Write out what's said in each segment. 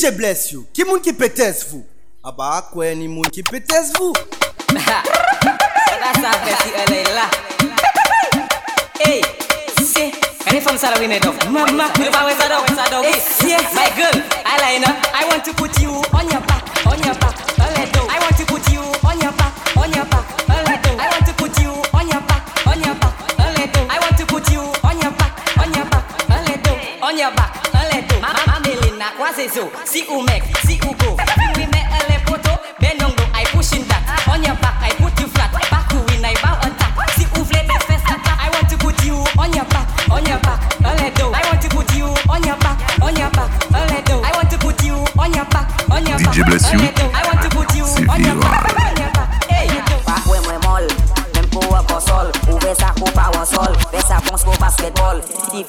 Dje bless you, ki moun ki petes vou? Aba akwe ni moun ki petes vou? Mada sa peti e lay la Ey, se, ane fam sa la wine dog Mama, nou pa we sa dog, we sa dog My girl, I line I want to put you on your back, on your back on your back. I want to put you on your back Melina, quoi c'est ça Si ou mec, si ou go. We met a le poto Ben non, I pushing that. On your back, I put you flat. Back to win, I bow attack Si ou flip, best fest attack I want to put you on your back, on your back A I want to put you on your back, on your back A I want to put you on your back, on your back DJ bless A you. little, I want to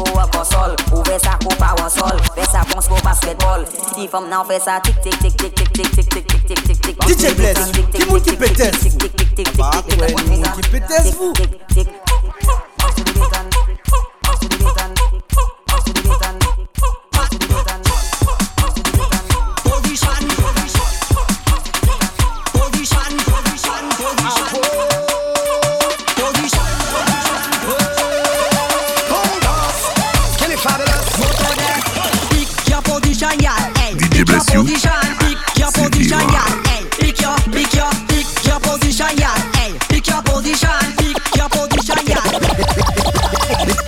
pou an konsol Ou ve sol DJ Bless, ki moun ki petes? Aba akwen,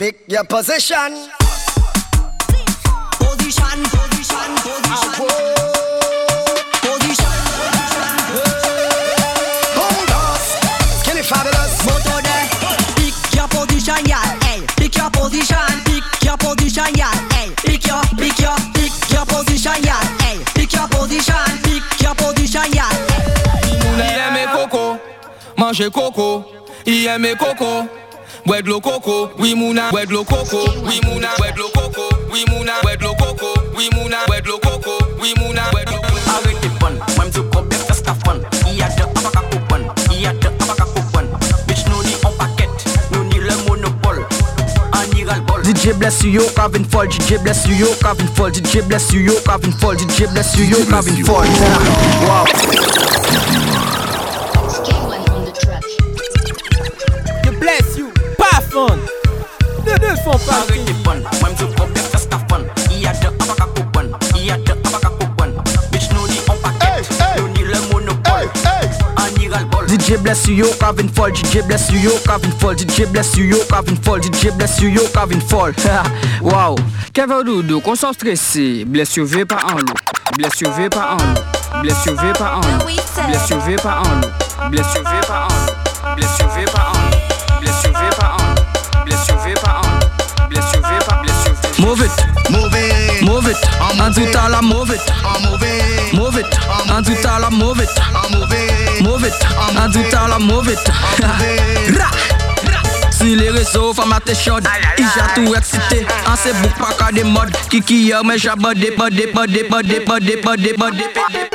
Pick your position. Position, position, position. Position, position. Fabulous. Pick your position. Hey, pick your position. Pick your position. Hey, pick your, pick your, pick your position. Hey, pick your position. Pick your position. Il aime coco, manger coco. Il aime coco wedlo coco, we muna, wedlo coco, we muna, wedlo coco, we muna, wedlo coco, we muna, wedlo coco, we muna, wedlo coco. Avec tes bonnes, même tu copes des cascafons, il y a de abaca coupon, il y a. Bitch, nous ni en paquette, nous ni le monopole, on bol. DJ bless you, yo, Calvin Fall, DJ bless you, yo, Calvin Fall, DJ bless you, yo, Calvin Fall, DJ bless you, yo, Calvin Fall. Wow. Font pas Arrêtez moi ça fun Il y a de abaka coupon, il y a de abaka coupon Bitch nous ni en paquet, nous ni le monopole On ira le bol DJ bless you, yo, Calvin Fall. DJ bless you, yo, Calvin Fall. DJ bless you, yo, Calvin Fall. DJ bless you, yo, Calvin Fall. wow. Kevin Doudou, qu'on stressé. Bless you, vais pas en loup. Bless you, vais pas en loup. Bless you, vais pas en loup. Bless you, vais pas en loup. Bless you, vais pas en loup. Bless you, vais pas en loup. Bless you, vais pas en loup. Bless you, vais pas en Move it, Move it. move it. En tout à la move it. I'm moving. Move it, en tout à la move it. I'm moving. Move it, en tout à la move it. Ra! Sur les réseaux, femme à tes chaudes Il a tout excité En ces boucs pas qu'à des modes Kiki mais j'ai badé, badé, badé, badé, badé, badé, badé DJ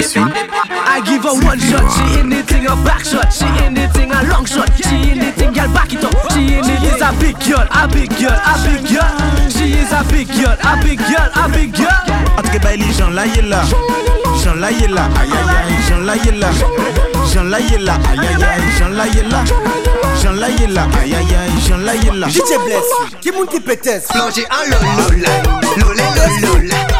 I give her one shot, she anything a back shot, she anything a long shot, she anything girl back it up, she anything is a big girl, a big girl, a big girl, she is a big girl, a big girl, a big girl. Bay li jan la ye la la ye la Aïe aïe aïe Jan la la Jan la la Aïe aïe aïe Jan la ye la Jan la la Aïe aïe aïe Jan la ye la DJ bless you. Qui moun qui pétesse? Plongé en lolola. Lolé lolola. Tété lolola.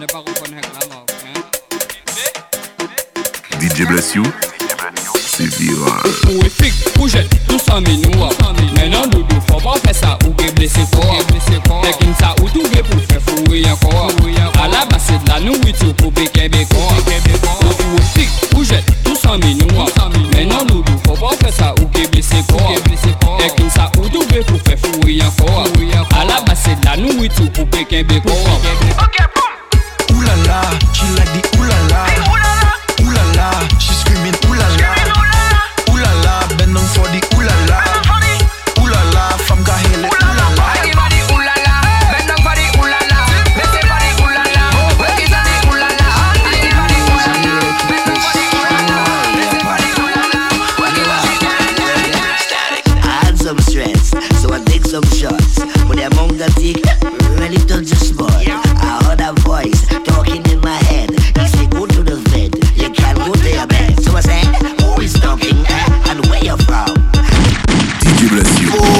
DJ bless you. C'est viral. Ou ou jet, tout sa mi nou a Menan doudou, fò pa fè sa ou ke blese fò Tekin sa ou tou ve pou fè fò ou yan kò A la base de la nou witou pou pe kebe kò Ou efik, ou jet, tout sa mi nou a Menan doudou, fò pa fè sa ou ke blese fò Tekin sa ou tou ve pou fè fò ou yan kò A la base de la nou witou pou pe kebe kò Ooh bless you.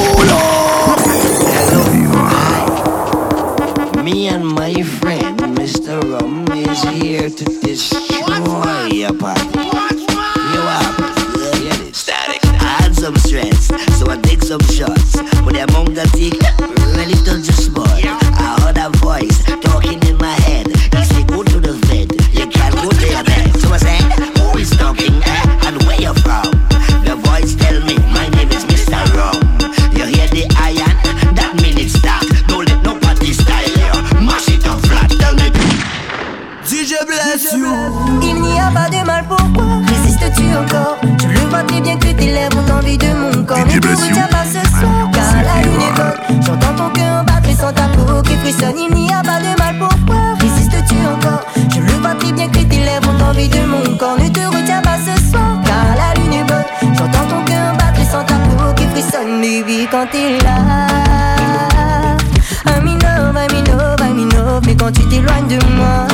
Qui. Il n'y a pas de mal, pourquoi résistes-tu encore? Je le vois très bien que tes lèvres ont envie de mon corps. Ne te retiens pas ce soir, car la lune est bonne. J'entends ton cœur battre sans ta peau qui frissonne. Baby, quand t'es là. I'm in love, I'm in love, mais quand tu t'éloignes de moi,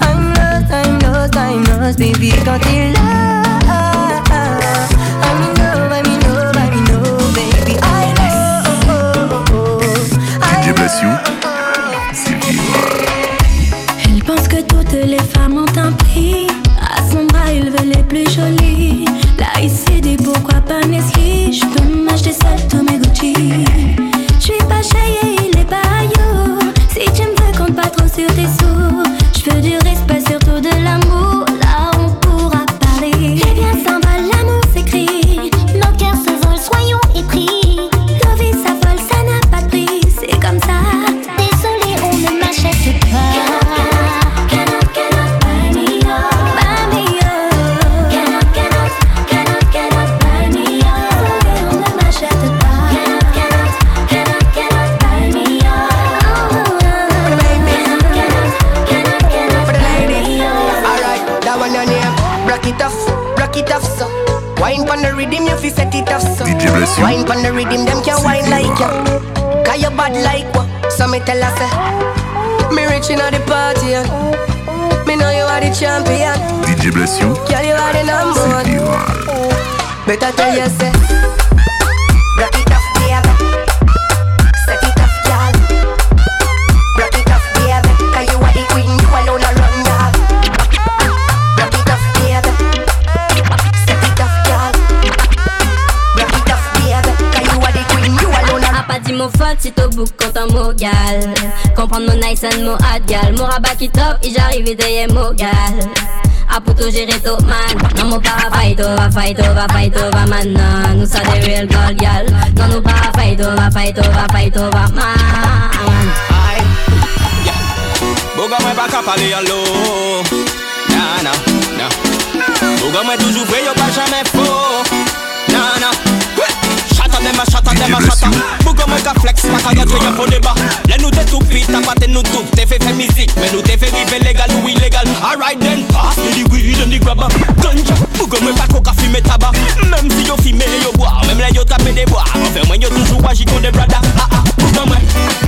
I'm lost, I'm lost, I'm lost, baby, quand t'es là. Rhythm, them can wine like you. Cause you bad like what? So me tell her say, me rich inna the party, yeah. Me know you are the champion. DJ bless you. Girl, you are the number one. Better tell you say, block it off, si au bout quand un mot gal. Comprendre mon nice and mon hot gal. Mon rabat qui top, et j'arrive et t'es mon gal. A puto gérer to man. Non, mon para fight, va fight, va fight, va man. Nous ça des real gold gal. Non, nous para fight, va fight, va fight, va man. Boga mwen pa ka pale yon lo Nan, nan, nan Boga mwen toujou vwe yo pa jamen fo a chata dem a chata mwen ka flex pa ka yadwe yon fo deba Le nou te toupi, ta pate nou tou Te fe fe mizik, men nou te fe rive legal ou illegal. Alright then, pass me the weed and the grabber Ganja, boga mwen pa koka fime taba. Mem si yo fime yo boa, mem le yo tape de boa mwen yo toujou waji kon de brada Ah ah, boga mwen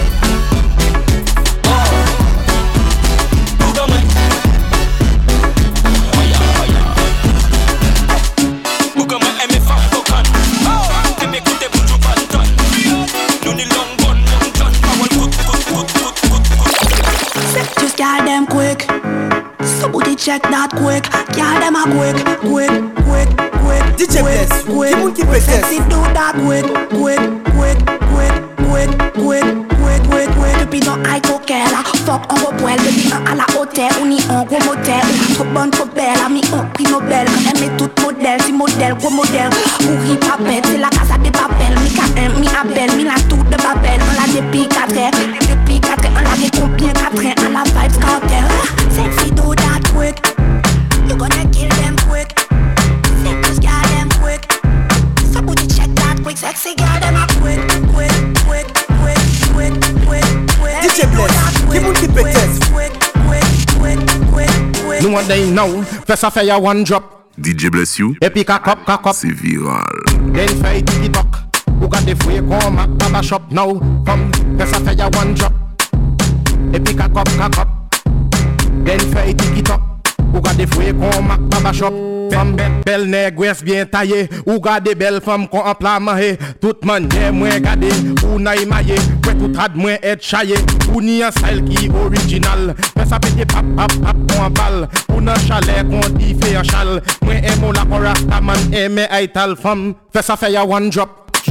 quit, quit, quit, quit, quit, quit, quit, quit. Depuis dans high cocker, la fuck on va boire. Depuis un à la hauteur, on y en gros motel. Trop bonne, trop belle, ami, on prix Nobel. Quand elle met toute modèle, si modèle, gros modèle. what they know. Press a fire one drop. DJ bless you. Et puis kakop, kakop. C'est viral. Then fay TikTok. Who got the free call my baba shop now? Come, press a fire one drop. Et puis kakop, kakop. Then fay TikTok. Who got the free call my baba shop? Femme belle, belle négresse bien taillée. Ou gade belle femme qu'on en plat manger. Tout manière moins gardé. Ou naï maillé. Ouais, tout rad moins être chaillé. Ou ni un style qui original. Mais ça pété pap pap pap pour un bal. Ou nan chalet qu'on dit fait un chal. Moi aime la corastaman. Aime aïtal femme. Fais ça fait ya one drop.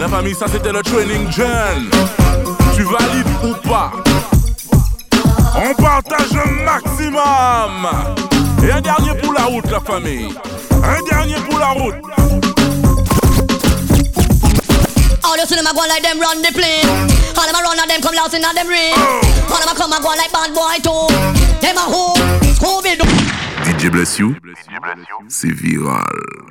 la famille, ça c'était le training John. Tu valides ou pas? On partage un maximum. Et un dernier pour la route, la famille. Un dernier pour la route. All you see go like them run the plane. All them a run them come a them a come and go like bad boy too. Them a who? Scooby Doo. DJ Bless You, c'est viral.